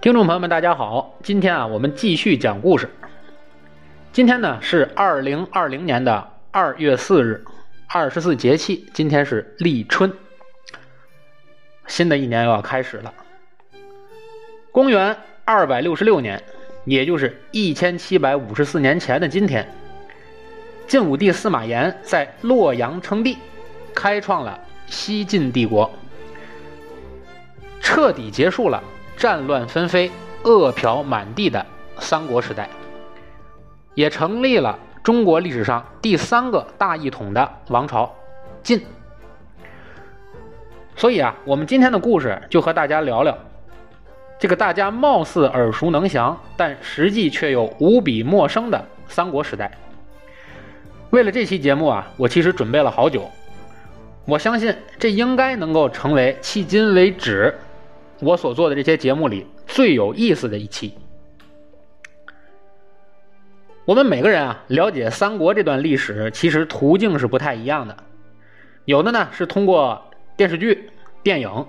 听众朋友们，大家好！今天啊，我们继续讲故事。今天呢是二零二零年的二月四日，二十四节气，今天是立春，新的一年又要开始了。公元二百六十六年，也就是一千七百五十四年前的今天，晋武帝司马炎在洛阳称帝，开创了西晋帝国，彻底结束了。战乱纷飞、饿殍满地的三国时代，也成立了中国历史上第三个大一统的王朝——晋。所以啊，我们今天的故事就和大家聊聊这个大家貌似耳熟能详，但实际却又无比陌生的三国时代。为了这期节目啊，我其实准备了好久。我相信这应该能够成为迄今为止。我所做的这些节目里最有意思的一期，我们每个人啊了解三国这段历史，其实途径是不太一样的。有的呢是通过电视剧、电影，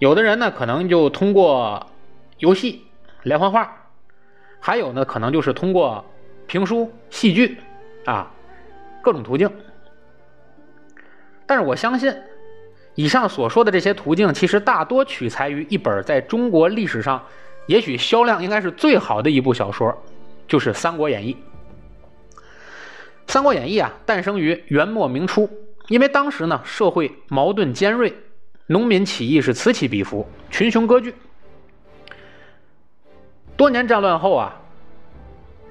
有的人呢可能就通过游戏、连环画，还有呢可能就是通过评书、戏剧啊各种途径。但是我相信。以上所说的这些途径，其实大多取材于一本在中国历史上，也许销量应该是最好的一部小说，就是《三国演义》。《三国演义》啊，诞生于元末明初，因为当时呢，社会矛盾尖锐，农民起义是此起彼伏，群雄割据。多年战乱后啊，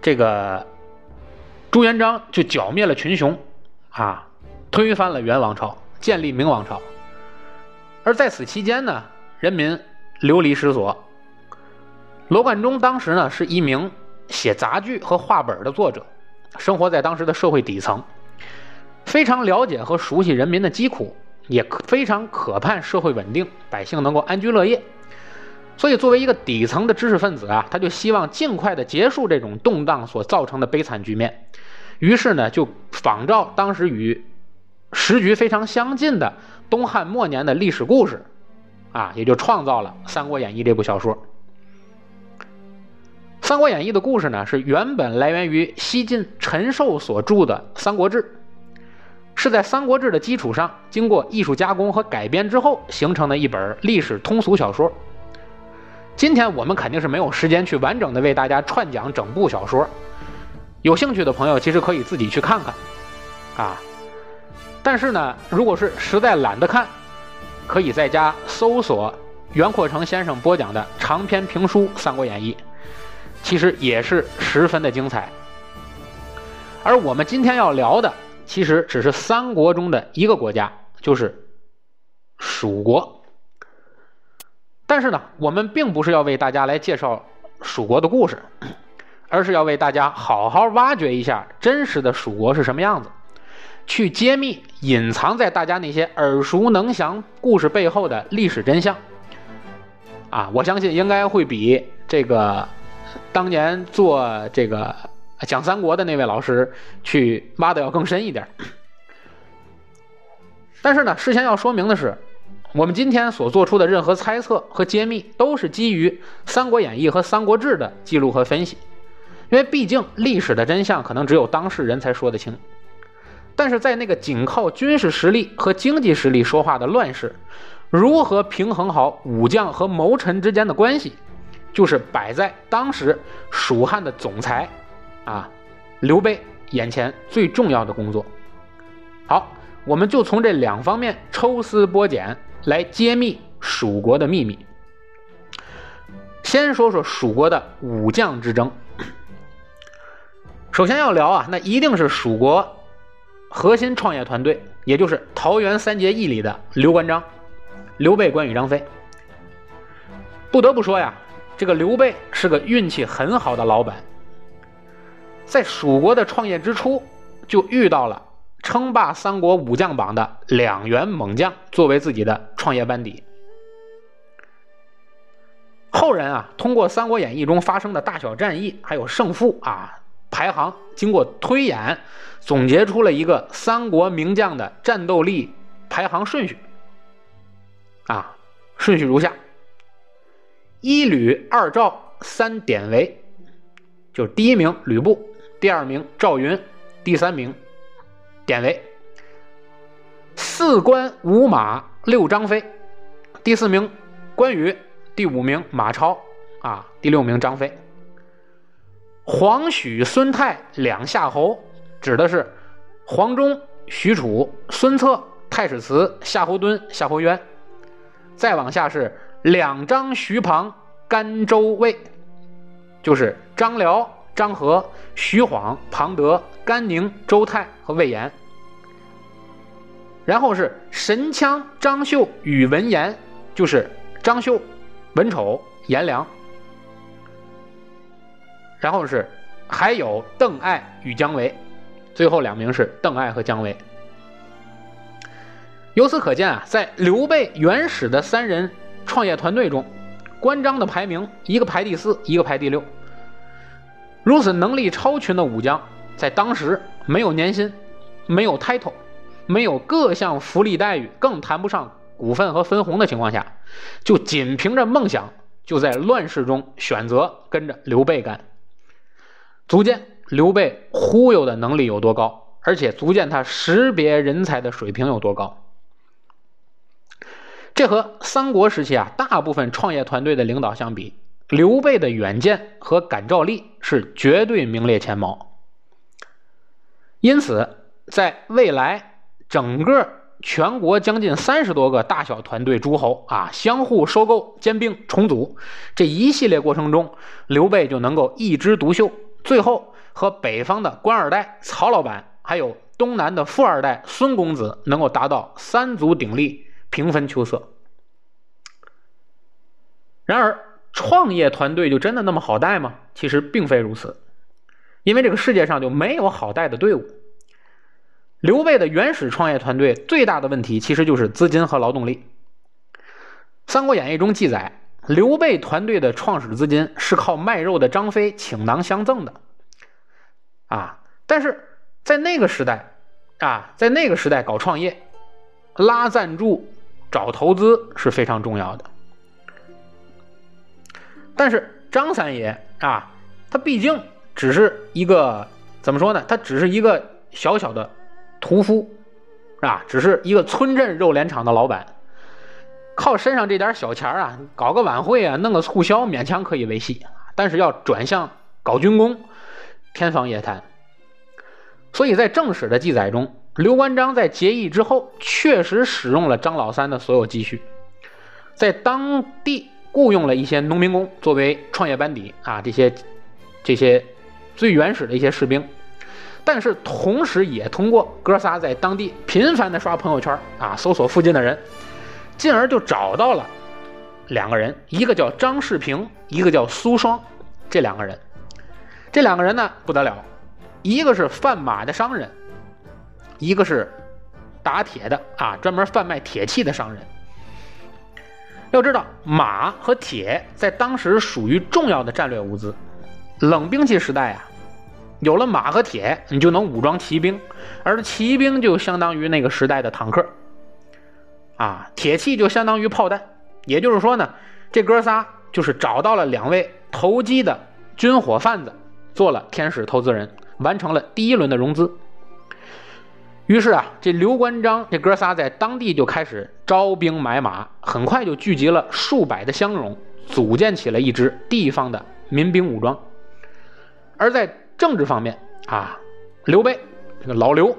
这个朱元璋就剿灭了群雄，啊，推翻了元王朝，建立明王朝。而在此期间呢，人民流离失所。罗贯中当时呢是一名写杂剧和话本的作者，生活在当时的社会底层，非常了解和熟悉人民的疾苦，也非常渴盼社会稳定，百姓能够安居乐业。所以，作为一个底层的知识分子啊，他就希望尽快的结束这种动荡所造成的悲惨局面。于是呢，就仿照当时与时局非常相近的。东汉末年的历史故事，啊，也就创造了《三国演义》这部小说。《三国演义》的故事呢，是原本来源于西晋陈寿所著的《三国志》，是在《三国志》的基础上，经过艺术加工和改编之后形成的一本历史通俗小说。今天我们肯定是没有时间去完整的为大家串讲整部小说，有兴趣的朋友其实可以自己去看看，啊。但是呢，如果是实在懒得看，可以在家搜索袁阔成先生播讲的长篇评书《三国演义》，其实也是十分的精彩。而我们今天要聊的，其实只是三国中的一个国家，就是蜀国。但是呢，我们并不是要为大家来介绍蜀国的故事，而是要为大家好好挖掘一下真实的蜀国是什么样子。去揭秘隐藏在大家那些耳熟能详故事背后的历史真相，啊，我相信应该会比这个当年做这个讲三国的那位老师去挖的要更深一点。但是呢，事先要说明的是，我们今天所做出的任何猜测和揭秘，都是基于《三国演义》和《三国志》的记录和分析，因为毕竟历史的真相可能只有当事人才说得清。但是在那个仅靠军事实力和经济实力说话的乱世，如何平衡好武将和谋臣之间的关系，就是摆在当时蜀汉的总裁啊刘备眼前最重要的工作。好，我们就从这两方面抽丝剥茧来揭秘蜀国的秘密。先说说蜀国的武将之争。首先要聊啊，那一定是蜀国。核心创业团队，也就是桃园三结义里的刘关张、刘备、关羽、张飞。不得不说呀，这个刘备是个运气很好的老板，在蜀国的创业之初，就遇到了称霸三国武将榜的两员猛将作为自己的创业班底。后人啊，通过《三国演义》中发生的大小战役，还有胜负啊。排行经过推演，总结出了一个三国名将的战斗力排行顺序。啊，顺序如下：一吕二赵三典韦，就是第一名吕布，第二名赵云，第三名典韦。四关五马六张飞，第四名关羽，第五名马超啊，第六名张飞。黄许孙泰两夏侯，指的是黄忠、许褚、孙策、太史慈、夏侯惇、夏侯渊。再往下是两张徐庞、甘周魏，就是张辽、张合、徐晃、庞德、甘宁、周泰和魏延。然后是神枪张绣与文言，就是张绣、文丑、颜良。然后是还有邓艾与姜维，最后两名是邓艾和姜维。由此可见啊，在刘备原始的三人创业团队中，关张的排名一个排第四，一个排第六。如此能力超群的武将，在当时没有年薪，没有 title。没有各项福利待遇，更谈不上股份和分红的情况下，就仅凭着梦想，就在乱世中选择跟着刘备干，足见刘备忽悠的能力有多高，而且足见他识别人才的水平有多高。这和三国时期啊大部分创业团队的领导相比，刘备的远见和感召力是绝对名列前茅。因此，在未来。整个全国将近三十多个大小团队诸侯啊，相互收购、兼并、重组这一系列过程中，刘备就能够一枝独秀，最后和北方的官二代曹老板，还有东南的富二代孙公子，能够达到三足鼎立、平分秋色。然而，创业团队就真的那么好带吗？其实并非如此，因为这个世界上就没有好带的队伍。刘备的原始创业团队最大的问题，其实就是资金和劳动力。《三国演义》中记载，刘备团队的创始资金是靠卖肉的张飞倾囊相赠的。啊，但是在那个时代，啊，在那个时代搞创业，拉赞助、找投资是非常重要的。但是张三爷啊，他毕竟只是一个怎么说呢？他只是一个小小的。屠夫，啊，只是一个村镇肉联厂的老板，靠身上这点小钱啊，搞个晚会啊，弄个促销，勉强可以维系。但是要转向搞军工，天方夜谭。所以在正史的记载中，刘关张在结义之后，确实使用了张老三的所有积蓄，在当地雇佣了一些农民工作为创业班底啊，这些这些最原始的一些士兵。但是同时也通过哥仨在当地频繁的刷朋友圈啊，搜索附近的人，进而就找到了两个人，一个叫张世平，一个叫苏双，这两个人，这两个人呢不得了，一个是贩马的商人，一个是打铁的啊，专门贩卖铁器的商人。要知道，马和铁在当时属于重要的战略物资，冷兵器时代啊。有了马和铁，你就能武装骑兵，而骑兵就相当于那个时代的坦克，啊，铁器就相当于炮弹。也就是说呢，这哥仨就是找到了两位投机的军火贩子，做了天使投资人，完成了第一轮的融资。于是啊，这刘关张这哥仨在当地就开始招兵买马，很快就聚集了数百的乡勇，组建起了一支地方的民兵武装，而在。政治方面啊，刘备这个老刘，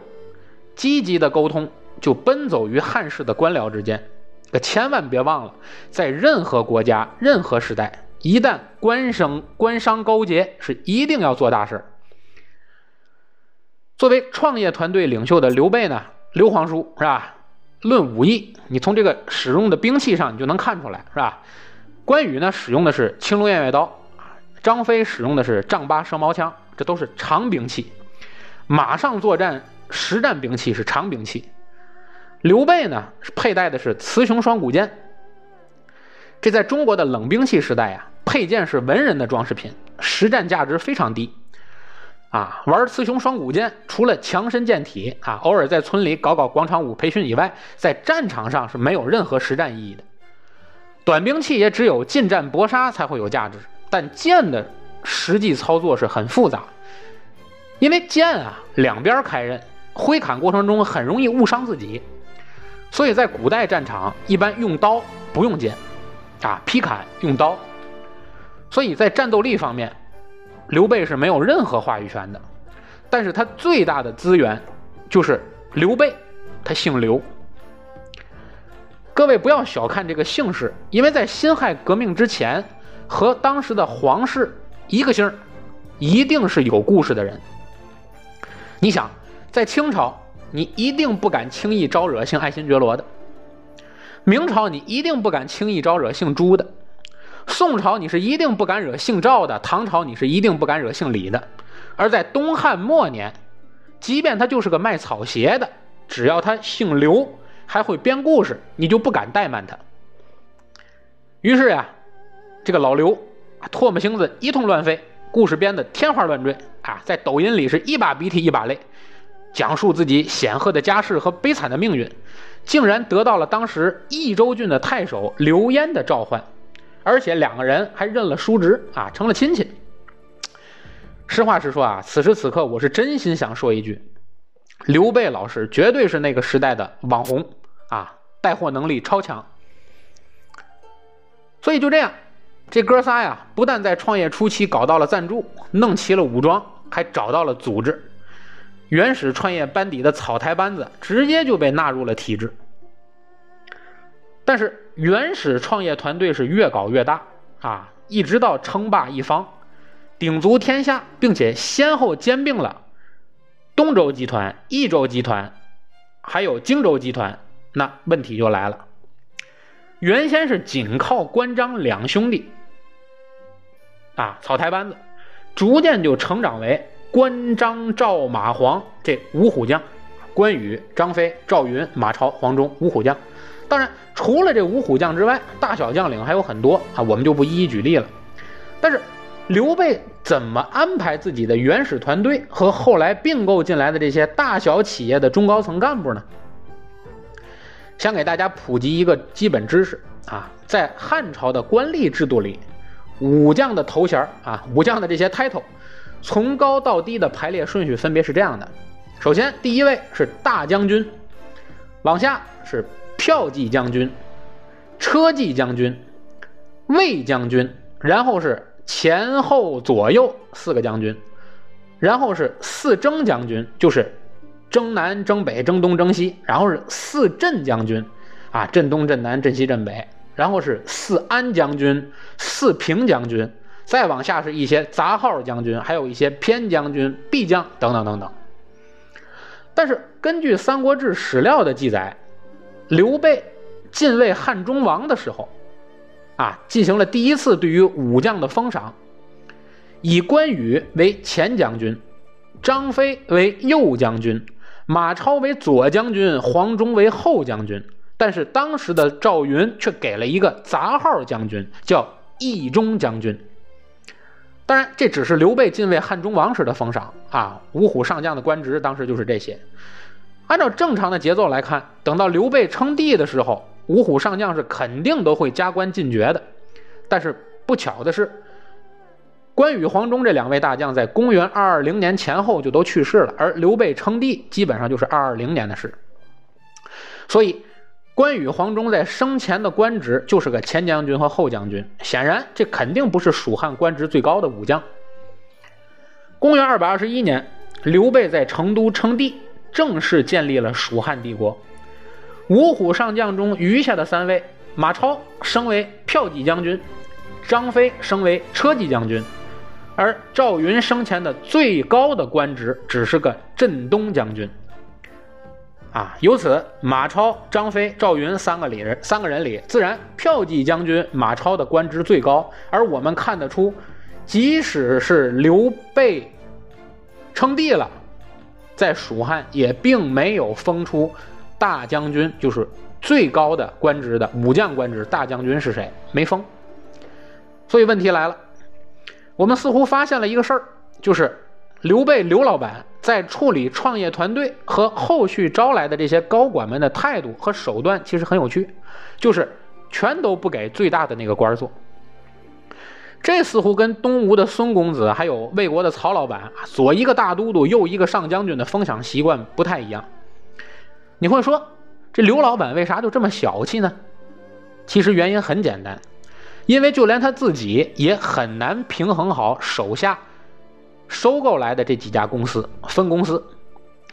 积极的沟通，就奔走于汉室的官僚之间。可千万别忘了，在任何国家、任何时代，一旦官商官商勾结，是一定要做大事。作为创业团队领袖的刘备呢，刘皇叔是吧？论武艺，你从这个使用的兵器上，你就能看出来是吧？关羽呢，使用的是青龙偃月刀张飞使用的是丈八蛇矛枪。这都是长兵器，马上作战实战兵器是长兵器。刘备呢，佩戴的是雌雄双股剑。这在中国的冷兵器时代啊，佩剑是文人的装饰品，实战价值非常低。啊，玩雌雄双股剑，除了强身健体啊，偶尔在村里搞搞广场舞培训以外，在战场上是没有任何实战意义的。短兵器也只有近战搏杀才会有价值，但剑的实际操作是很复杂，因为剑啊两边开刃，挥砍过程中很容易误伤自己，所以在古代战场一般用刀不用剑，啊劈砍用刀，所以在战斗力方面，刘备是没有任何话语权的，但是他最大的资源就是刘备，他姓刘。各位不要小看这个姓氏，因为在辛亥革命之前，和当时的皇室一个姓，一定是有故事的人。你想，在清朝，你一定不敢轻易招惹姓爱新觉罗的；明朝，你一定不敢轻易招惹姓朱的；宋朝，你是一定不敢惹姓赵的；唐朝，你是一定不敢惹姓李的。而在东汉末年，即便他就是个卖草鞋的，只要他姓刘。还会编故事，你就不敢怠慢他。于是呀，这个老刘唾沫星子一通乱飞，故事编得天花乱坠啊，在抖音里是一把鼻涕一把泪，讲述自己显赫的家世和悲惨的命运，竟然得到了当时益州郡的太守刘焉的召唤，而且两个人还认了叔侄啊，成了亲戚。实话实说啊，此时此刻我是真心想说一句。刘备老师绝对是那个时代的网红啊，带货能力超强。所以就这样，这哥仨呀，不但在创业初期搞到了赞助，弄齐了武装，还找到了组织。原始创业班底的草台班子直接就被纳入了体制。但是原始创业团队是越搞越大啊，一直到称霸一方，鼎足天下，并且先后兼并了。东周集团、益州集团，还有荆州集团，那问题就来了。原先是仅靠关张两兄弟啊，草台班子，逐渐就成长为关张赵马黄这五虎将，关羽、张飞、赵云、马超、黄忠五虎将。当然，除了这五虎将之外，大小将领还有很多啊，我们就不一一举例了。但是。刘备怎么安排自己的原始团队和后来并购进来的这些大小企业的中高层干部呢？想给大家普及一个基本知识啊，在汉朝的官吏制度里，武将的头衔啊，武将的这些 title，从高到低的排列顺序分别是这样的：首先，第一位是大将军，往下是骠骑将军、车骑将军、卫将军，然后是。前后左右四个将军，然后是四征将军，就是征南、征北、征东、征西，然后是四镇将军，啊，镇东、镇南、镇西、镇北，然后是四安将军、四平将军，再往下是一些杂号将军，还有一些偏将军、裨将等等等等。但是根据《三国志》史料的记载，刘备进位汉中王的时候。啊，进行了第一次对于武将的封赏，以关羽为前将军，张飞为右将军，马超为左将军，黄忠为后将军。但是当时的赵云却给了一个杂号将军，叫义中将军。当然，这只是刘备进位汉中王时的封赏啊。五虎上将的官职当时就是这些。按照正常的节奏来看，等到刘备称帝的时候。五虎上将是肯定都会加官进爵的，但是不巧的是，关羽、黄忠这两位大将在公元二二零年前后就都去世了，而刘备称帝基本上就是二二零年的事。所以，关羽、黄忠在生前的官职就是个前将军和后将军，显然这肯定不是蜀汉官职最高的武将。公元二百二十一年，刘备在成都称帝，正式建立了蜀汉帝国。五虎上将中余下的三位，马超升为骠骑将军，张飞升为车骑将军，而赵云生前的最高的官职只是个镇东将军。啊，由此马超、张飞、赵云三个里人，三个人里，自然骠骑将军马超的官职最高。而我们看得出，即使是刘备称帝了，在蜀汉也并没有封出。大将军就是最高的官职的武将官职，大将军是谁？没封。所以问题来了，我们似乎发现了一个事儿，就是刘备刘老板在处理创业团队和后续招来的这些高管们的态度和手段其实很有趣，就是全都不给最大的那个官做。这似乎跟东吴的孙公子，还有魏国的曹老板，左一个大都督，右一个上将军的封赏习惯不太一样。你会说，这刘老板为啥就这么小气呢？其实原因很简单，因为就连他自己也很难平衡好手下收购来的这几家公司分公司。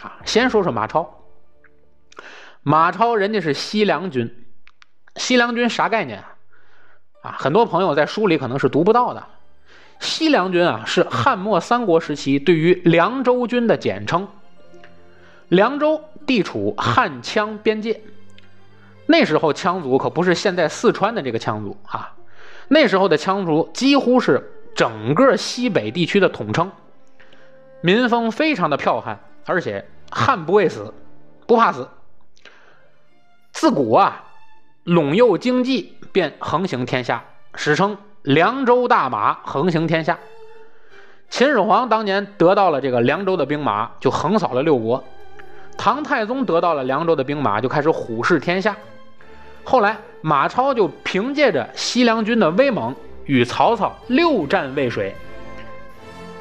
啊，先说说马超。马超人家是西凉军，西凉军啥概念？啊，很多朋友在书里可能是读不到的。西凉军啊，是汉末三国时期对于凉州军的简称。凉州地处汉羌边界，那时候羌族可不是现在四川的这个羌族啊，那时候的羌族几乎是整个西北地区的统称，民风非常的剽悍，而且悍不畏死，不怕死。自古啊，陇右经济。便横行天下，史称凉州大马横行天下。秦始皇当年得到了这个凉州的兵马，就横扫了六国；唐太宗得到了凉州的兵马，就开始虎视天下。后来马超就凭借着西凉军的威猛，与曹操六战渭水，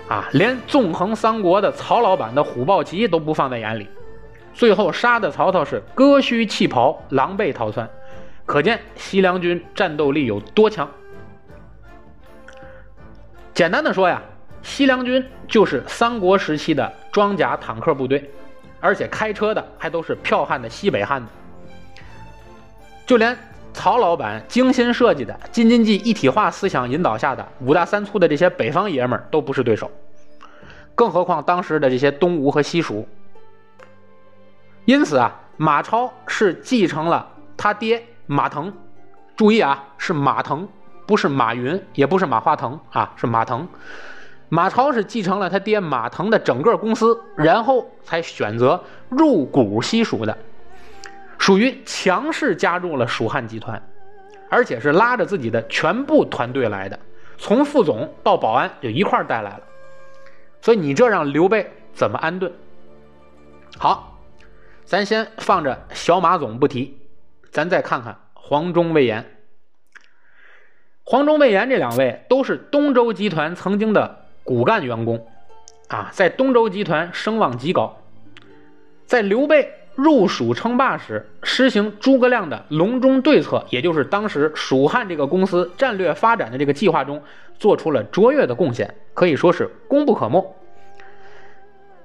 啊，连纵横三国的曹老板的虎豹骑都不放在眼里，最后杀的曹操是割须弃袍，狼狈逃窜。可见西凉军战斗力有多强。简单的说呀，西凉军就是三国时期的装甲坦克部队，而且开车的还都是剽悍的西北汉子。就连曹老板精心设计的京津冀一体化思想引导下的五大三粗的这些北方爷们儿都不是对手，更何况当时的这些东吴和西蜀。因此啊，马超是继承了他爹。马腾，注意啊，是马腾，不是马云，也不是马化腾啊，是马腾。马超是继承了他爹马腾的整个公司，然后才选择入股西蜀的，属于强势加入了蜀汉集团，而且是拉着自己的全部团队来的，从副总到保安就一块带来了。所以你这让刘备怎么安顿？好，咱先放着小马总不提。咱再看看黄忠、魏延。黄忠、魏延这两位都是东周集团曾经的骨干员工，啊，在东周集团声望极高。在刘备入蜀称霸时，实行诸葛亮的隆中对策，也就是当时蜀汉这个公司战略发展的这个计划中，做出了卓越的贡献，可以说是功不可没。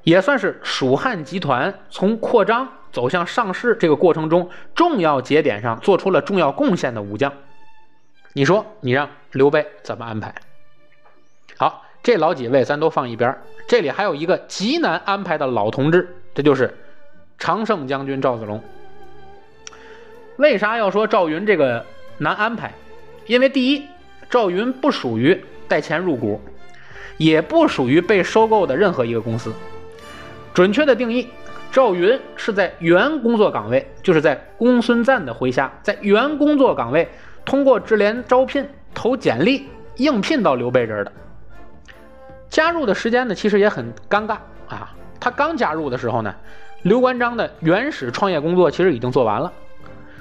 也算是蜀汉集团从扩张。走向上市这个过程中，重要节点上做出了重要贡献的武将，你说你让刘备怎么安排？好，这老几位咱都放一边这里还有一个极难安排的老同志，这就是常胜将军赵子龙。为啥要说赵云这个难安排？因为第一，赵云不属于带钱入股，也不属于被收购的任何一个公司。准确的定义。赵云是在原工作岗位，就是在公孙瓒的麾下，在原工作岗位通过智联招聘投简历应聘到刘备这儿的。加入的时间呢，其实也很尴尬啊。他刚加入的时候呢，刘关张的原始创业工作其实已经做完了，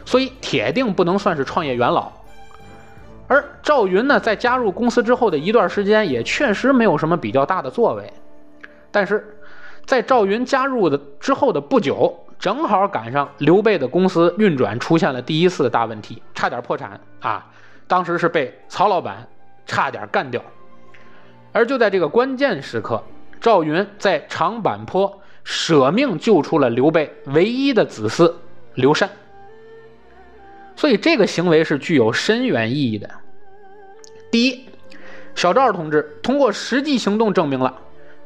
所以铁定不能算是创业元老。而赵云呢，在加入公司之后的一段时间，也确实没有什么比较大的作为，但是。在赵云加入的之后的不久，正好赶上刘备的公司运转出现了第一次大问题，差点破产啊！当时是被曹老板差点干掉。而就在这个关键时刻，赵云在长坂坡舍命救出了刘备唯一的子嗣刘禅。所以这个行为是具有深远意义的。第一，小赵同志通过实际行动证明了。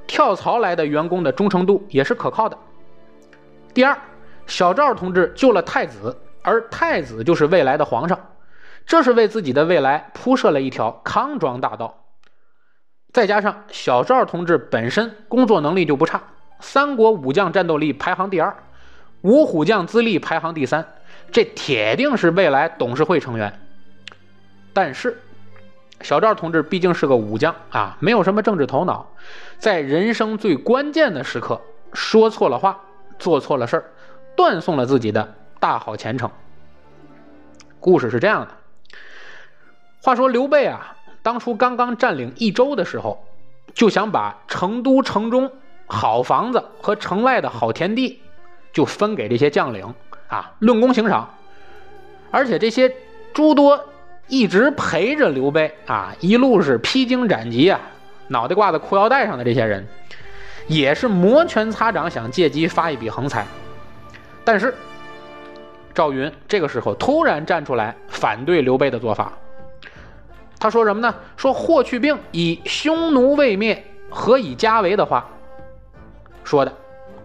跳槽来的员工的忠诚度也是可靠的。第二，小赵同志救了太子，而太子就是未来的皇上，这是为自己的未来铺设了一条康庄大道。再加上小赵同志本身工作能力就不差，三国武将战斗力排行第二，五虎将资历排行第三，这铁定是未来董事会成员。但是。小赵同志毕竟是个武将啊，没有什么政治头脑，在人生最关键的时刻说错了话，做错了事儿，断送了自己的大好前程。故事是这样的：话说刘备啊，当初刚刚占领益州的时候，就想把成都城中好房子和城外的好田地，就分给这些将领啊，论功行赏。而且这些诸多一直陪着刘备啊，一路是披荆斩棘啊，脑袋挂在裤腰带上的这些人，也是摩拳擦掌，想借机发一笔横财。但是赵云这个时候突然站出来反对刘备的做法。他说什么呢？说霍去病以匈奴未灭，何以家为的话说的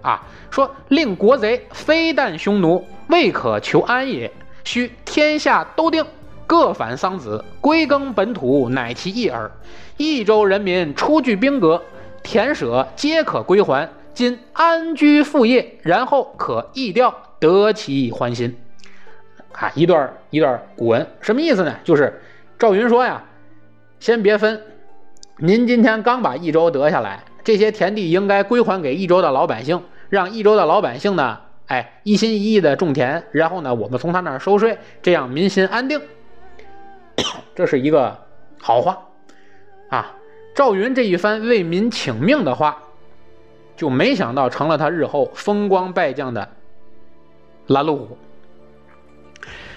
啊，说令国贼非但匈奴，未可求安也。须天下都定，各返桑梓，归耕本土，乃其意耳。益州人民出具兵革，田舍皆可归还。今安居副业，然后可易调，得其欢心。啊，一段一段古文，什么意思呢？就是赵云说呀，先别分，您今天刚把益州得下来，这些田地应该归还给益州的老百姓，让益州的老百姓呢。哎，一心一意的种田，然后呢，我们从他那儿收税，这样民心安定，这是一个好话啊。赵云这一番为民请命的话，就没想到成了他日后风光败将的拦路虎。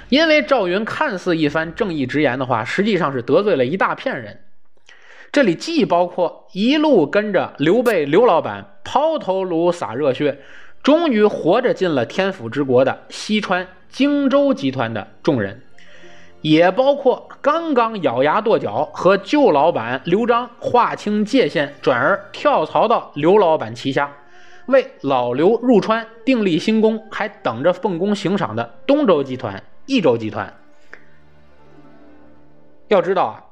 因为赵云看似一番正义直言的话，实际上是得罪了一大片人。这里既包括一路跟着刘备刘老板抛头颅洒热血。终于活着进了天府之国的西川荆州集团的众人，也包括刚刚咬牙跺脚和旧老板刘璋划清界限，转而跳槽到刘老板旗下，为老刘入川订立新功，还等着奉公行赏的东周集团、益州集团。要知道啊，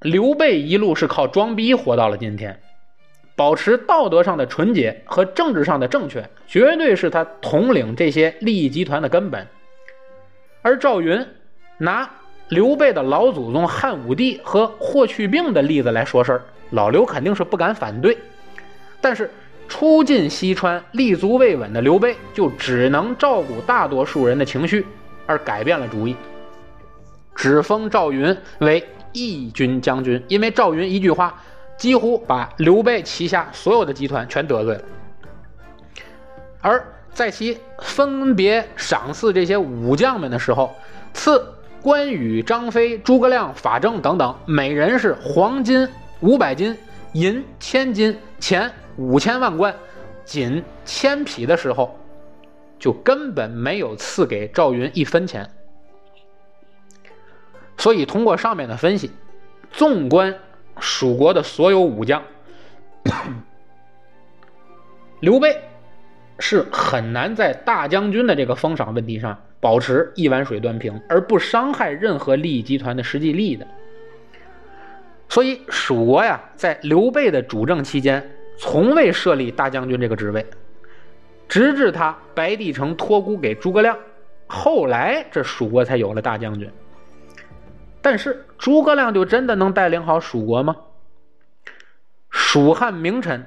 刘备一路是靠装逼活到了今天。保持道德上的纯洁和政治上的正确，绝对是他统领这些利益集团的根本。而赵云拿刘备的老祖宗汉武帝和霍去病的例子来说事儿，老刘肯定是不敢反对。但是初进西川、立足未稳的刘备，就只能照顾大多数人的情绪，而改变了主意，只封赵云为义军将军，因为赵云一句话。几乎把刘备旗下所有的集团全得罪了，而在其分别赏赐这些武将们的时候，赐关羽、张飞、诸葛亮、法正等等每人是黄金五百斤、银千斤、钱五千万贯、锦千匹的时候，就根本没有赐给赵云一分钱。所以通过上面的分析，纵观。蜀国的所有武将，刘备是很难在大将军的这个封赏问题上保持一碗水端平，而不伤害任何利益集团的实际利益的。所以，蜀国呀，在刘备的主政期间，从未设立大将军这个职位，直至他白帝城托孤给诸葛亮，后来这蜀国才有了大将军。但是诸葛亮就真的能带领好蜀国吗？蜀汉名臣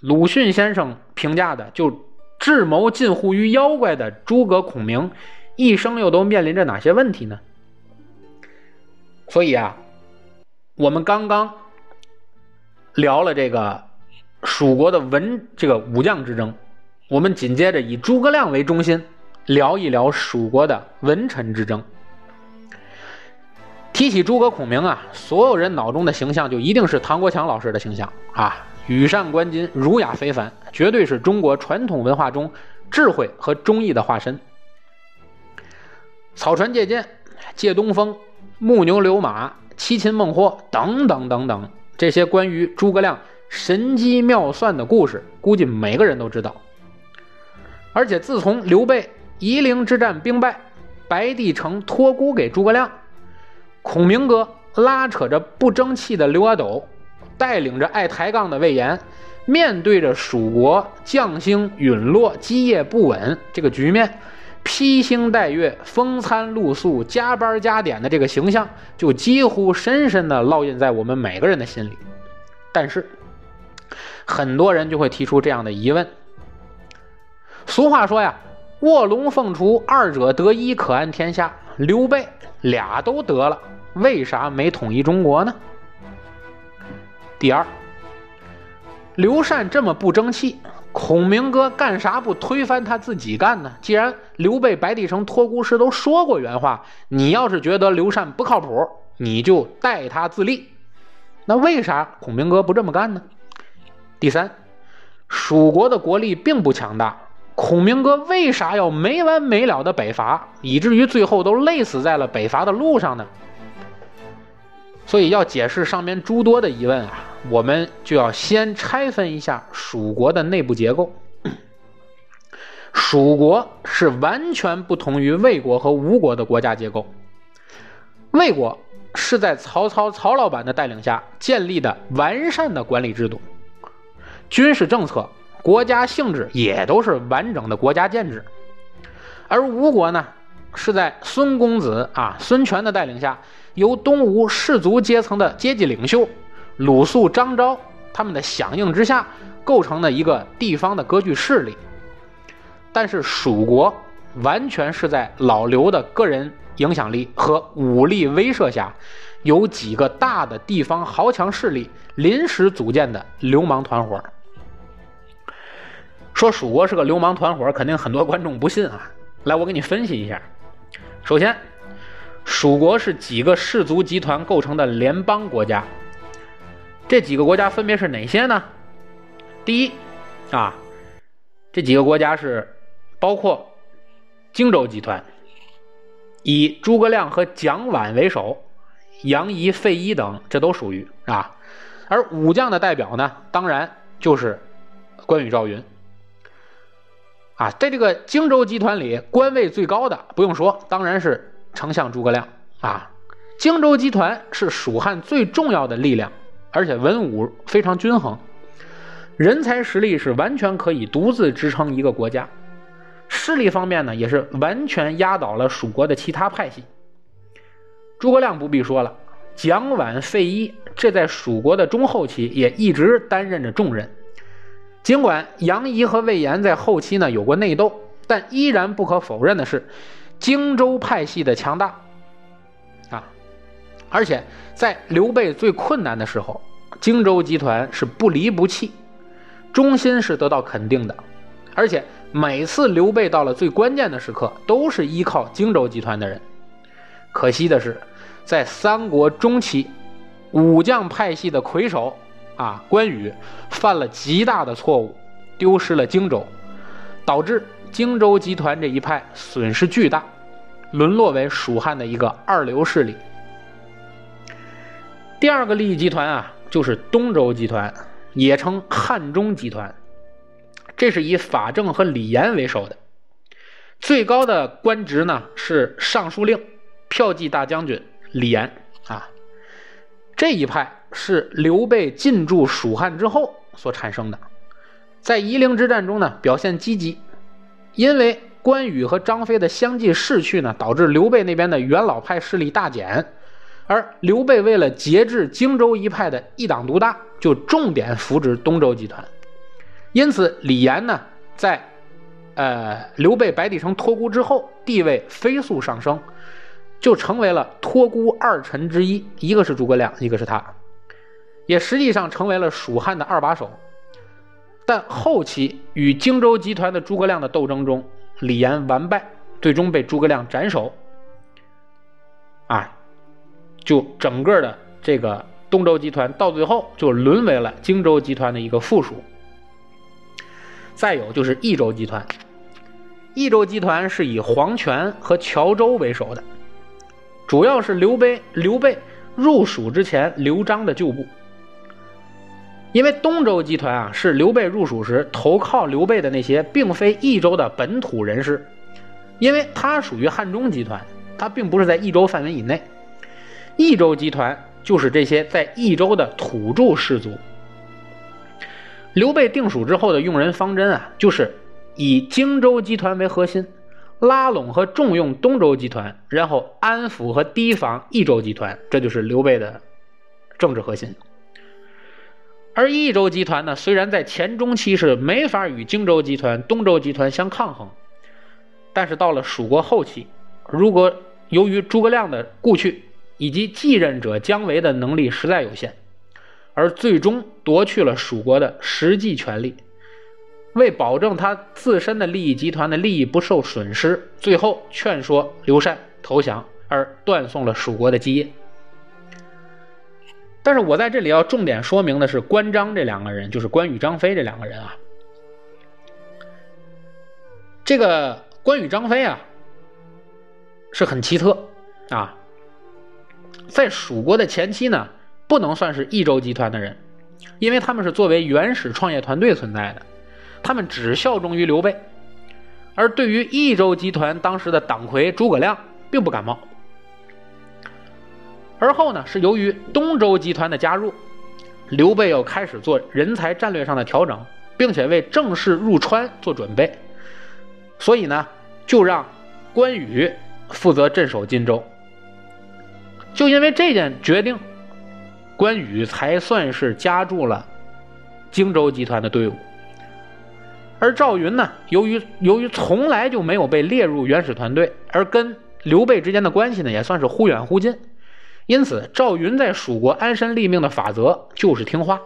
鲁迅先生评价的，就智谋近乎于妖怪的诸葛孔明，一生又都面临着哪些问题呢？所以啊，我们刚刚聊了这个蜀国的文这个武将之争，我们紧接着以诸葛亮为中心聊一聊蜀国的文臣之争。提起诸葛孔明啊，所有人脑中的形象就一定是唐国强老师的形象啊，羽扇纶巾，儒雅非凡，绝对是中国传统文化中智慧和忠义的化身。草船借箭、借东风、木牛流马、七擒孟获等等等等，这些关于诸葛亮神机妙算的故事，估计每个人都知道。而且自从刘备夷陵之战兵败，白帝城托孤给诸葛亮。孔明哥拉扯着不争气的刘阿斗，带领着爱抬杠的魏延，面对着蜀国将星陨落、基业不稳这个局面，披星戴月、风餐露宿、加班加点的这个形象，就几乎深深的烙印在我们每个人的心里。但是，很多人就会提出这样的疑问：俗话说呀，“卧龙凤雏，二者得一，可安天下。”刘备俩都得了。为啥没统一中国呢？第二，刘禅这么不争气，孔明哥干啥不推翻他自己干呢？既然刘备、白帝城、托孤师都说过原话，你要是觉得刘禅不靠谱，你就代他自立。那为啥孔明哥不这么干呢？第三，蜀国的国力并不强大，孔明哥为啥要没完没了的北伐，以至于最后都累死在了北伐的路上呢？所以要解释上面诸多的疑问啊，我们就要先拆分一下蜀国的内部结构。蜀国是完全不同于魏国和吴国的国家结构。魏国是在曹操曹老板的带领下建立的完善的管理制度，军事政策、国家性质也都是完整的国家建制。而吴国呢，是在孙公子啊孙权的带领下。由东吴士族阶层的阶级领袖鲁肃、张昭他们的响应之下构成的一个地方的割据势力，但是蜀国完全是在老刘的个人影响力和武力威慑下，有几个大的地方豪强势力临时组建的流氓团伙。说蜀国是个流氓团伙，肯定很多观众不信啊！来，我给你分析一下。首先。蜀国是几个氏族集团构成的联邦国家，这几个国家分别是哪些呢？第一，啊，这几个国家是包括荆州集团，以诸葛亮和蒋琬为首，杨仪、费祎等，这都属于啊。而武将的代表呢，当然就是关羽、赵云。啊，在这个荆州集团里，官位最高的不用说，当然是。丞相诸葛亮啊，荆州集团是蜀汉最重要的力量，而且文武非常均衡，人才实力是完全可以独自支撑一个国家。势力方面呢，也是完全压倒了蜀国的其他派系。诸葛亮不必说了，蒋琬、费祎，这在蜀国的中后期也一直担任着重任。尽管杨仪和魏延在后期呢有过内斗，但依然不可否认的是。荆州派系的强大啊，而且在刘备最困难的时候，荆州集团是不离不弃，忠心是得到肯定的。而且每次刘备到了最关键的时刻，都是依靠荆州集团的人。可惜的是，在三国中期，武将派系的魁首啊关羽犯了极大的错误，丢失了荆州，导致。荆州集团这一派损失巨大，沦落为蜀汉的一个二流势力。第二个利益集团啊，就是东周集团，也称汉中集团。这是以法正和李严为首的，最高的官职呢是尚书令、骠骑大将军李严啊。这一派是刘备进驻蜀汉之后所产生的，在夷陵之战中呢表现积极。因为关羽和张飞的相继逝去呢，导致刘备那边的元老派势力大减，而刘备为了节制荆州一派的一党独大，就重点扶植东周集团。因此，李严呢，在呃刘备、白帝城托孤之后，地位飞速上升，就成为了托孤二臣之一，一个是诸葛亮，一个是他，也实际上成为了蜀汉的二把手。但后期与荆州集团的诸葛亮的斗争中，李严完败，最终被诸葛亮斩首。啊，就整个的这个东周集团到最后就沦为了荆州集团的一个附属。再有就是益州集团，益州集团是以黄权和谯周为首的，主要是刘备刘备入蜀之前刘璋的旧部。因为东周集团啊，是刘备入蜀时投靠刘备的那些并非益州的本土人士，因为他属于汉中集团，他并不是在益州范围以内。益州集团就是这些在益州的土著氏族。刘备定蜀之后的用人方针啊，就是以荆州集团为核心，拉拢和重用东周集团，然后安抚和提防益州集团，这就是刘备的政治核心。而益州集团呢，虽然在前中期是没法与荆州集团、东周集团相抗衡，但是到了蜀国后期，如果由于诸葛亮的故去以及继任者姜维的能力实在有限，而最终夺去了蜀国的实际权力。为保证他自身的利益集团的利益不受损失，最后劝说刘禅投降，而断送了蜀国的基业。但是我在这里要重点说明的是，关张这两个人，就是关羽、张飞这两个人啊。这个关羽、张飞啊，是很奇特啊。在蜀国的前期呢，不能算是益州集团的人，因为他们是作为原始创业团队存在的。他们只效忠于刘备，而对于益州集团当时的党魁诸葛亮并不感冒。而后呢，是由于东周集团的加入，刘备又开始做人才战略上的调整，并且为正式入川做准备，所以呢，就让关羽负责镇守荆州。就因为这件决定，关羽才算是加入了荆州集团的队伍。而赵云呢，由于由于从来就没有被列入原始团队，而跟刘备之间的关系呢，也算是忽远忽近，因此赵云在蜀国安身立命的法则就是听话，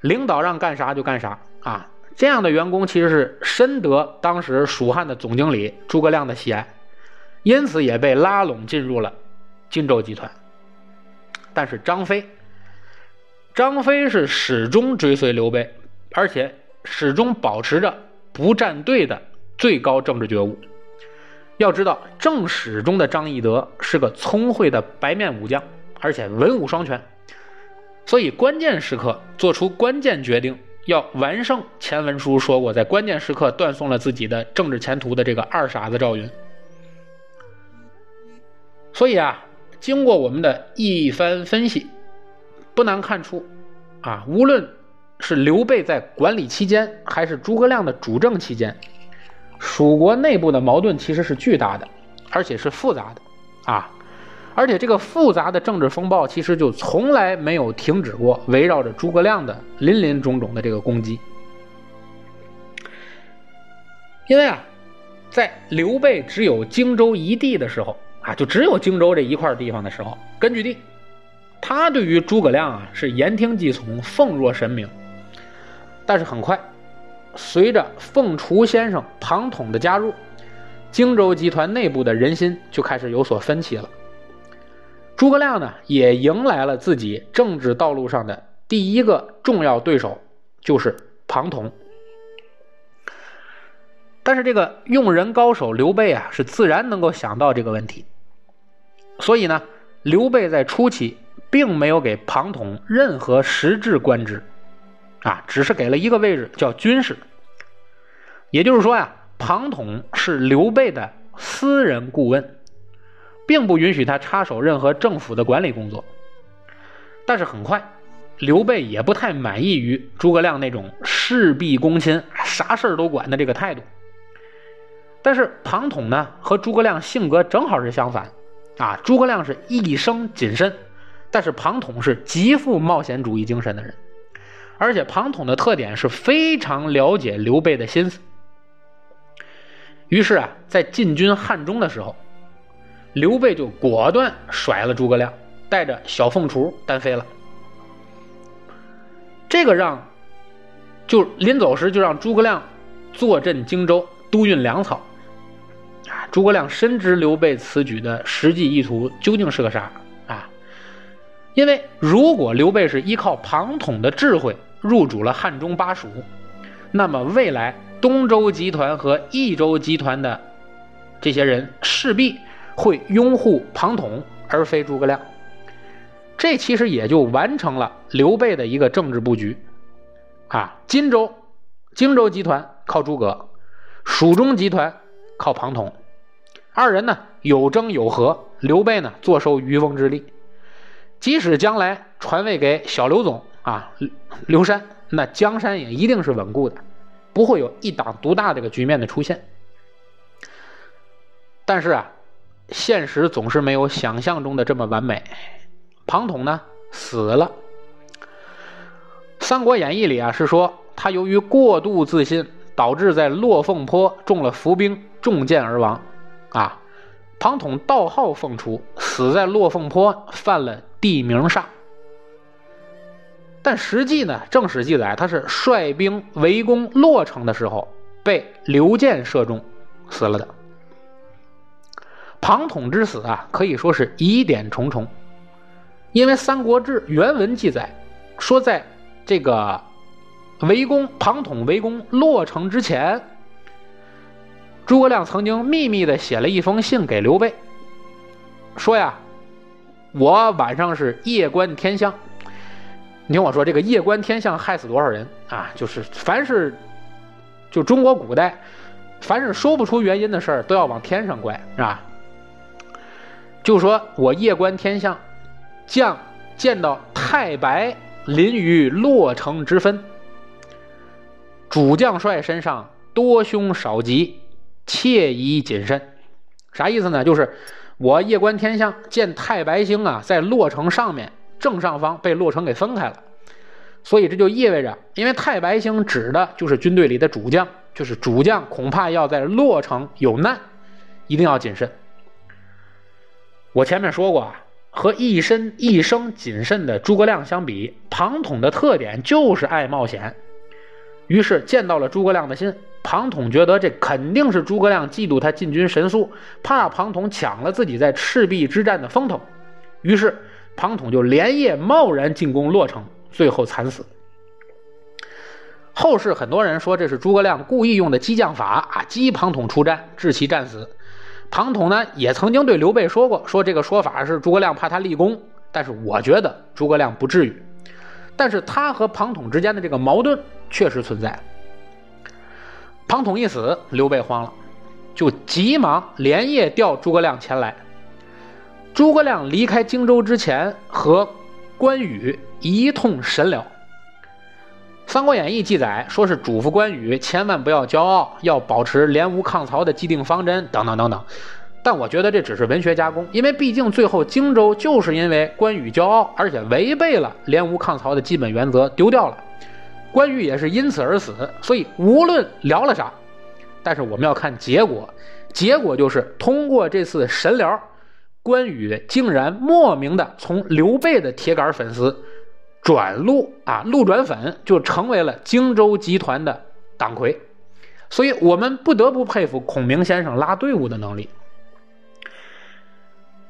领导让干啥就干啥啊。这样的员工其实是深得当时蜀汉的总经理诸葛亮的喜爱，因此也被拉拢进入了荆州集团。但是张飞，张飞是始终追随刘备，而且。始终保持着不站队的最高政治觉悟。要知道，正史中的张翼德是个聪慧的白面武将，而且文武双全，所以关键时刻做出关键决定，要完胜前文书说过，在关键时刻断送了自己的政治前途的这个二傻子赵云。所以啊，经过我们的一番分析，不难看出，啊，无论。是刘备在管理期间，还是诸葛亮的主政期间，蜀国内部的矛盾其实是巨大的，而且是复杂的，啊，而且这个复杂的政治风暴其实就从来没有停止过，围绕着诸葛亮的林林种种的这个攻击。因为啊，在刘备只有荆州一地的时候，啊，就只有荆州这一块地方的时候，根据地，他对于诸葛亮啊是言听计从，奉若神明。但是很快，随着凤雏先生庞统的加入，荆州集团内部的人心就开始有所分歧了。诸葛亮呢，也迎来了自己政治道路上的第一个重要对手，就是庞统。但是这个用人高手刘备啊，是自然能够想到这个问题，所以呢，刘备在初期并没有给庞统任何实质官职。啊，只是给了一个位置，叫军事。也就是说呀，庞统是刘备的私人顾问，并不允许他插手任何政府的管理工作。但是很快，刘备也不太满意于诸葛亮那种事必躬亲、啥事儿都管的这个态度。但是庞统呢，和诸葛亮性格正好是相反。啊，诸葛亮是一生谨慎，但是庞统是极富冒险主义精神的人。而且庞统的特点是非常了解刘备的心思，于是啊，在进军汉中的时候，刘备就果断甩了诸葛亮，带着小凤雏单飞了。这个让，就临走时就让诸葛亮坐镇荆州，督运粮草。啊，诸葛亮深知刘备此举的实际意图究竟是个啥啊？因为如果刘备是依靠庞统的智慧，入主了汉中巴蜀，那么未来东周集团和益州集团的这些人势必会拥护庞统而非诸葛亮，这其实也就完成了刘备的一个政治布局。啊，荆州荆州集团靠诸葛，蜀中集团靠庞统，二人呢有争有和，刘备呢坐收渔翁之利，即使将来传位给小刘总。啊，刘山，那江山也一定是稳固的，不会有一党独大这个局面的出现。但是啊，现实总是没有想象中的这么完美。庞统呢死了，《三国演义》里啊是说他由于过度自信，导致在落凤坡中了伏兵，中箭而亡。啊，庞统盗号凤雏，死在落凤坡，犯了地名煞。但实际呢，正史记载他是率兵围攻洛城的时候被刘建射中，死了的。庞统之死啊，可以说是疑点重重，因为《三国志》原文记载说，在这个围攻庞统围攻洛城之前。诸葛亮曾经秘密的写了一封信给刘备，说呀：“我晚上是夜观天象。你听我说，这个夜观天象害死多少人啊？就是凡是就中国古代，凡是说不出原因的事儿，都要往天上怪，是吧？就说我夜观天象，将见到太白临于洛城之分，主将帅身上多凶少吉。”切宜谨慎，啥意思呢？就是我夜观天象，见太白星啊，在洛城上面正上方被洛城给分开了，所以这就意味着，因为太白星指的就是军队里的主将，就是主将恐怕要在洛城有难，一定要谨慎。我前面说过啊，和一身一生谨慎的诸葛亮相比，庞统的特点就是爱冒险，于是见到了诸葛亮的信。庞统觉得这肯定是诸葛亮嫉妒他进军神速，怕庞统抢了自己在赤壁之战的风头，于是庞统就连夜贸然进攻洛城，最后惨死。后世很多人说这是诸葛亮故意用的激将法啊，激庞统出战，致其战死。庞统呢也曾经对刘备说过，说这个说法是诸葛亮怕他立功，但是我觉得诸葛亮不至于。但是他和庞统之间的这个矛盾确实存在。庞统一死，刘备慌了，就急忙连夜调诸葛亮前来。诸葛亮离开荆州之前，和关羽一通神聊。《三国演义》记载说是嘱咐关羽千万不要骄傲，要保持联吴抗曹的既定方针，等等等等。但我觉得这只是文学加工，因为毕竟最后荆州就是因为关羽骄傲，而且违背了联吴抗曹的基本原则，丢掉了。关羽也是因此而死，所以无论聊了啥，但是我们要看结果。结果就是通过这次神聊，关羽竟然莫名的从刘备的铁杆粉丝转路啊，路转粉，就成为了荆州集团的党魁。所以我们不得不佩服孔明先生拉队伍的能力。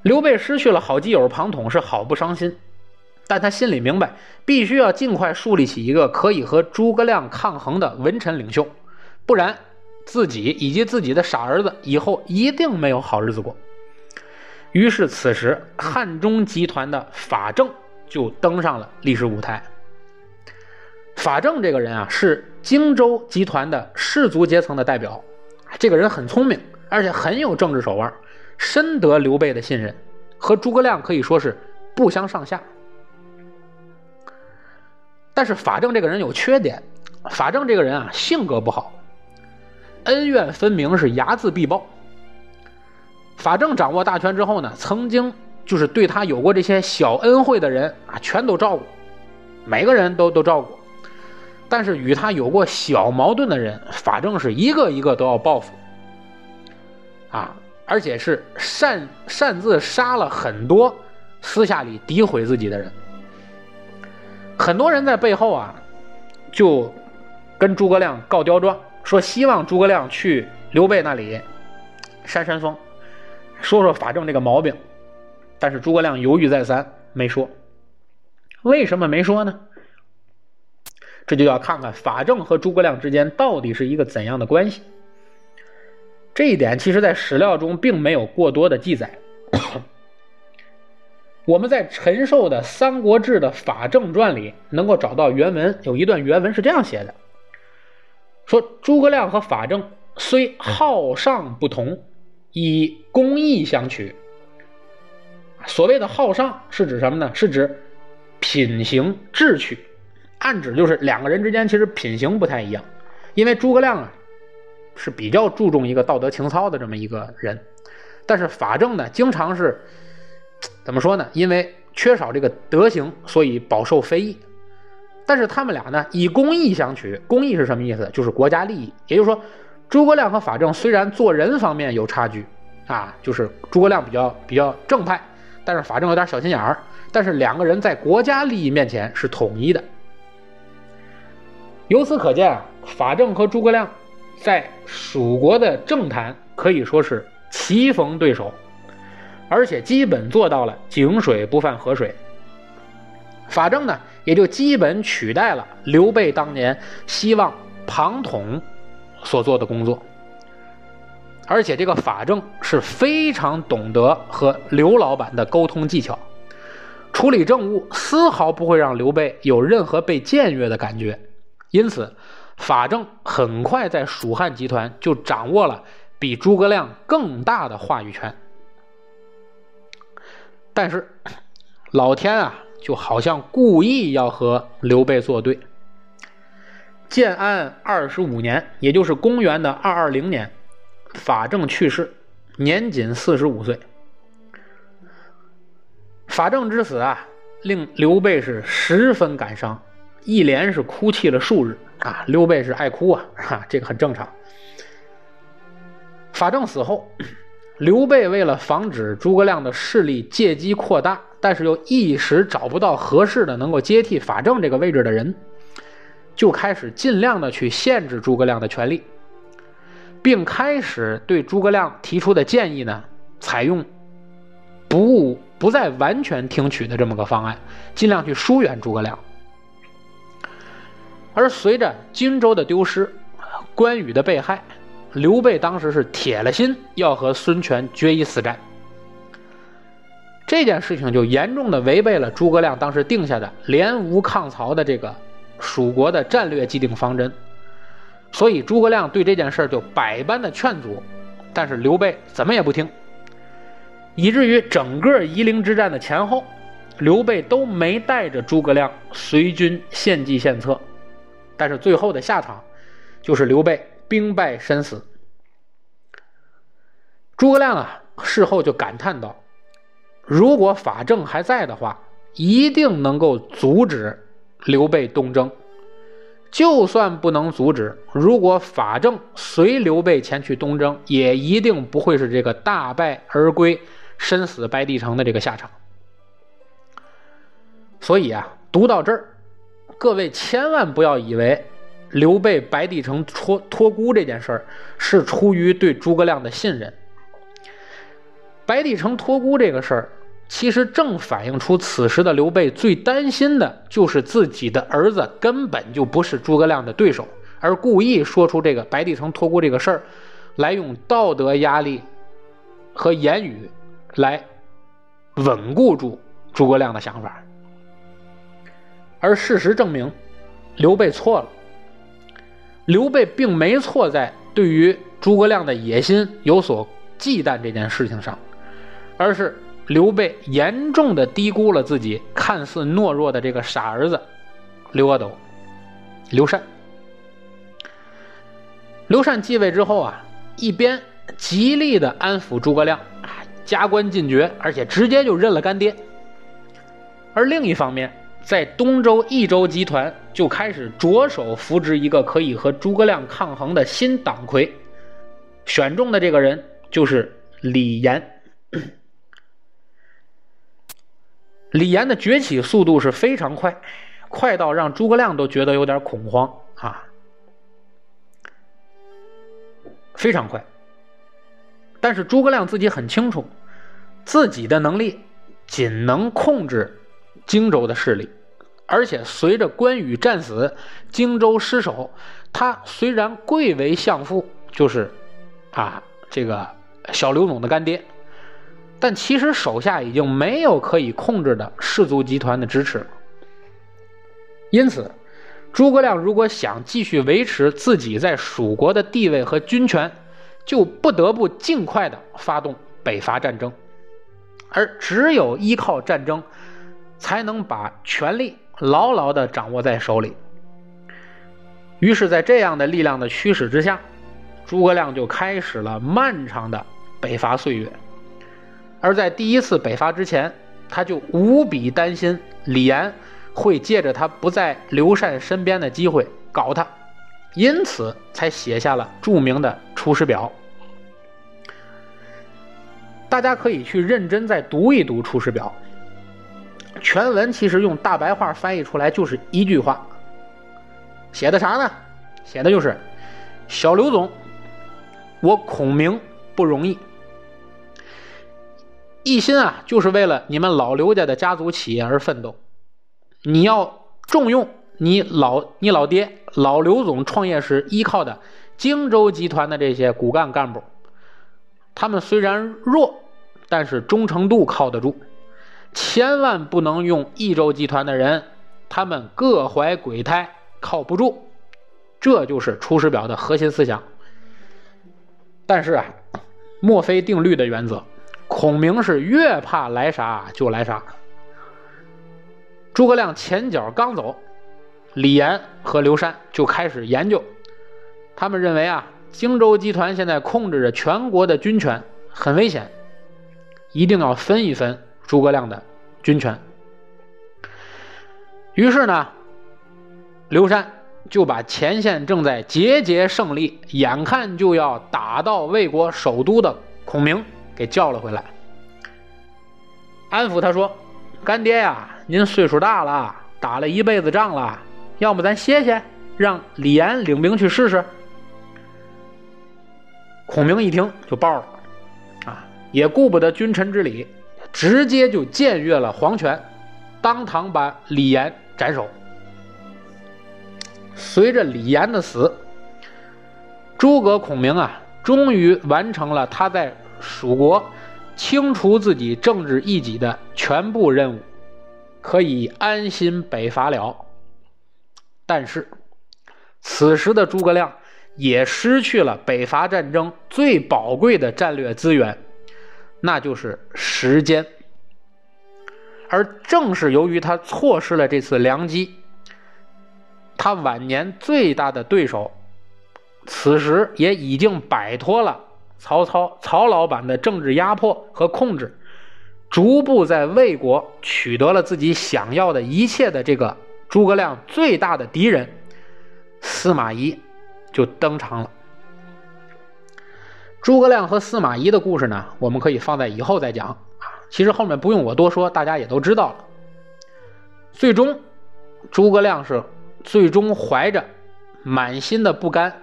刘备失去了好基友庞统，是好不伤心。但他心里明白，必须要尽快树立起一个可以和诸葛亮抗衡的文臣领袖，不然自己以及自己的傻儿子以后一定没有好日子过。于是，此时汉中集团的法正就登上了历史舞台。法正这个人啊，是荆州集团的士族阶层的代表，这个人很聪明，而且很有政治手腕，深得刘备的信任，和诸葛亮可以说是不相上下。但是法正这个人有缺点，法正这个人啊性格不好，恩怨分明，是睚眦必报。法正掌握大权之后呢，曾经就是对他有过这些小恩惠的人啊，全都照顾，每个人都都照顾。但是与他有过小矛盾的人，法正是一个一个都要报复，啊，而且是擅擅自杀了很多私下里诋毁自己的人。很多人在背后啊，就跟诸葛亮告刁状，说希望诸葛亮去刘备那里扇扇风，说说法正这个毛病。但是诸葛亮犹豫再三，没说。为什么没说呢？这就要看看法正和诸葛亮之间到底是一个怎样的关系。这一点其实，在史料中并没有过多的记载。我们在陈寿的《三国志》的法正传里能够找到原文，有一段原文是这样写的：说诸葛亮和法正虽好上不同，以公义相取。所谓的好上是指什么呢？是指品行志趣，暗指就是两个人之间其实品行不太一样。因为诸葛亮啊是比较注重一个道德情操的这么一个人，但是法正呢经常是。怎么说呢？因为缺少这个德行，所以饱受非议。但是他们俩呢，以公义相取。公义是什么意思？就是国家利益。也就是说，诸葛亮和法正虽然做人方面有差距，啊，就是诸葛亮比较比较正派，但是法正有点小心眼儿。但是两个人在国家利益面前是统一的。由此可见啊，法正和诸葛亮在蜀国的政坛可以说是棋逢对手，而且基本做到了井水不犯河水。法正呢，也就基本取代了刘备当年希望庞统所做的工作。而且这个法正是非常懂得和刘老板的沟通技巧，处理政务丝毫不会让刘备有任何被僭越的感觉，因此法正很快在蜀汉集团就掌握了比诸葛亮更大的话语权。但是老天啊！就好像故意要和刘备作对。建安二十五年，也就是公元的二二零年，法正去世，年仅四十五岁。法正之死啊，令刘备是十分感伤，一连是哭泣了数日啊。刘备是爱哭啊，哈，这个很正常。法正死后，刘备为了防止诸葛亮的势力借机扩大。但是又一时找不到合适的能够接替法正这个位置的人，就开始尽量的去限制诸葛亮的权利，并开始对诸葛亮提出的建议呢，采用不不再完全听取的这么个方案，尽量去疏远诸葛亮。而随着荆州的丢失，关羽的被害，刘备当时是铁了心要和孙权决一死战。这件事情就严重的违背了诸葛亮当时定下的联吴抗曹的这个蜀国的战略既定方针，所以诸葛亮对这件事就百般的劝阻，但是刘备怎么也不听，以至于整个夷陵之战的前后，刘备都没带着诸葛亮随军献计献策，但是最后的下场就是刘备兵败身死。诸葛亮啊，事后就感叹道。如果法正还在的话，一定能够阻止刘备东征。就算不能阻止，如果法正随刘备前去东征，也一定不会是这个大败而归、身死白帝城的这个下场。所以啊，读到这儿，各位千万不要以为刘备白帝城托托孤这件事儿是出于对诸葛亮的信任。白帝城托孤这个事儿。其实正反映出此时的刘备最担心的就是自己的儿子根本就不是诸葛亮的对手，而故意说出这个白帝城托孤这个事儿，来用道德压力和言语来稳固住诸葛亮的想法。而事实证明，刘备错了。刘备并没错在对于诸葛亮的野心有所忌惮这件事情上，而是。刘备严重的低估了自己看似懦弱的这个傻儿子刘阿斗、刘禅。刘禅继位之后啊，一边极力的安抚诸葛亮，加官进爵，而且直接就认了干爹；而另一方面，在东周、益州集团就开始着手扶植一个可以和诸葛亮抗衡的新党魁，选中的这个人就是李严。李严的崛起速度是非常快，快到让诸葛亮都觉得有点恐慌啊，非常快。但是诸葛亮自己很清楚，自己的能力仅能控制荆州的势力，而且随着关羽战死，荆州失守，他虽然贵为相父，就是啊这个小刘总的干爹。但其实手下已经没有可以控制的氏族集团的支持，因此，诸葛亮如果想继续维持自己在蜀国的地位和军权，就不得不尽快的发动北伐战争，而只有依靠战争，才能把权力牢牢的掌握在手里。于是，在这样的力量的驱使之下，诸葛亮就开始了漫长的北伐岁月。而在第一次北伐之前，他就无比担心李严会借着他不在刘禅身边的机会搞他，因此才写下了著名的《出师表》。大家可以去认真再读一读《出师表》。全文其实用大白话翻译出来就是一句话，写的啥呢？写的就是小刘总，我孔明不容易，一心啊就是为了你们老刘家的家族企业而奋斗。你要重用你老你老爹老刘总创业时依靠的荆州集团的这些骨干干部，他们虽然弱，但是忠诚度靠得住。千万不能用益州集团的人，他们各怀鬼胎，靠不住。这就是《出师表》的核心思想。但是啊，墨菲定律的原则，孔明是越怕来啥就来啥。诸葛亮前脚刚走，李严和刘禅就开始研究。他们认为啊，荆州集团现在控制着全国的军权，很危险，一定要分一分。诸葛亮的军权，于是呢，刘禅就把前线正在节节胜利、眼看就要打到魏国首都的孔明给叫了回来，安抚他说：“干爹呀，您岁数大了，打了一辈子仗了，要么咱歇歇，让李严领兵去试试。”孔明一听就爆了，啊，也顾不得君臣之礼。直接就僭越了皇权，当堂把李严斩首。随着李严的死，诸葛孔明啊，终于完成了他在蜀国清除自己政治异己的全部任务，可以安心北伐了。但是，此时的诸葛亮也失去了北伐战争最宝贵的战略资源。那就是时间，而正是由于他错失了这次良机，他晚年最大的对手，此时也已经摆脱了曹操曹老板的政治压迫和控制，逐步在魏国取得了自己想要的一切的这个诸葛亮最大的敌人司马懿就登场了。诸葛亮和司马懿的故事呢，我们可以放在以后再讲啊。其实后面不用我多说，大家也都知道了。最终，诸葛亮是最终怀着满心的不甘，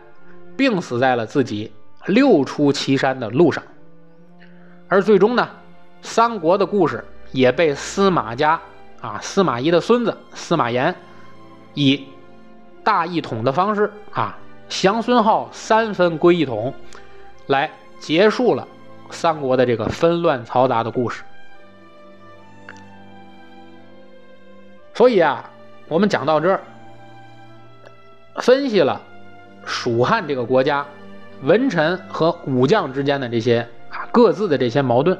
病死在了自己六出祁山的路上。而最终呢，三国的故事也被司马家啊，司马懿的孙子司马炎以大一统的方式啊，降孙浩三分归一统。来结束了三国的这个纷乱嘈杂的故事。所以啊，我们讲到这儿，分析了蜀汉这个国家文臣和武将之间的这些啊各自的这些矛盾。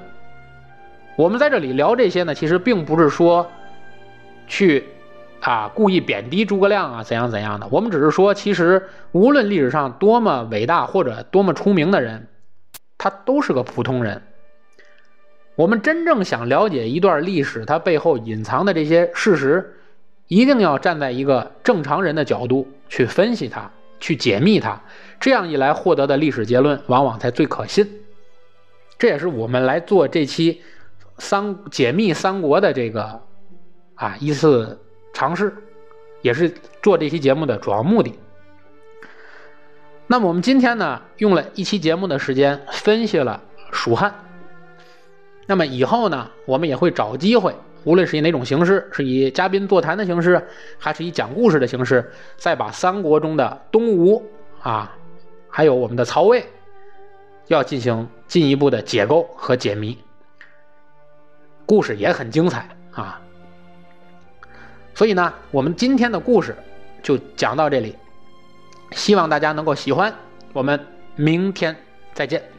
我们在这里聊这些呢，其实并不是说去啊故意贬低诸葛亮啊怎样怎样的。我们只是说，其实无论历史上多么伟大或者多么出名的人。他都是个普通人。我们真正想了解一段历史，它背后隐藏的这些事实，一定要站在一个正常人的角度去分析它，去解密它。这样一来，获得的历史结论往往才最可信。这也是我们来做这期三解密三国的这个啊一次尝试，也是做这期节目的主要目的。那么我们今天呢，用了一期节目的时间分析了蜀汉。那么以后呢，我们也会找机会，无论是以哪种形式，是以嘉宾座谈的形式，还是以讲故事的形式，再把三国中的东吴啊，还有我们的曹魏，要进行进一步的解构和解谜。故事也很精彩啊。所以呢，我们今天的故事就讲到这里。希望大家能够喜欢，我们明天再见。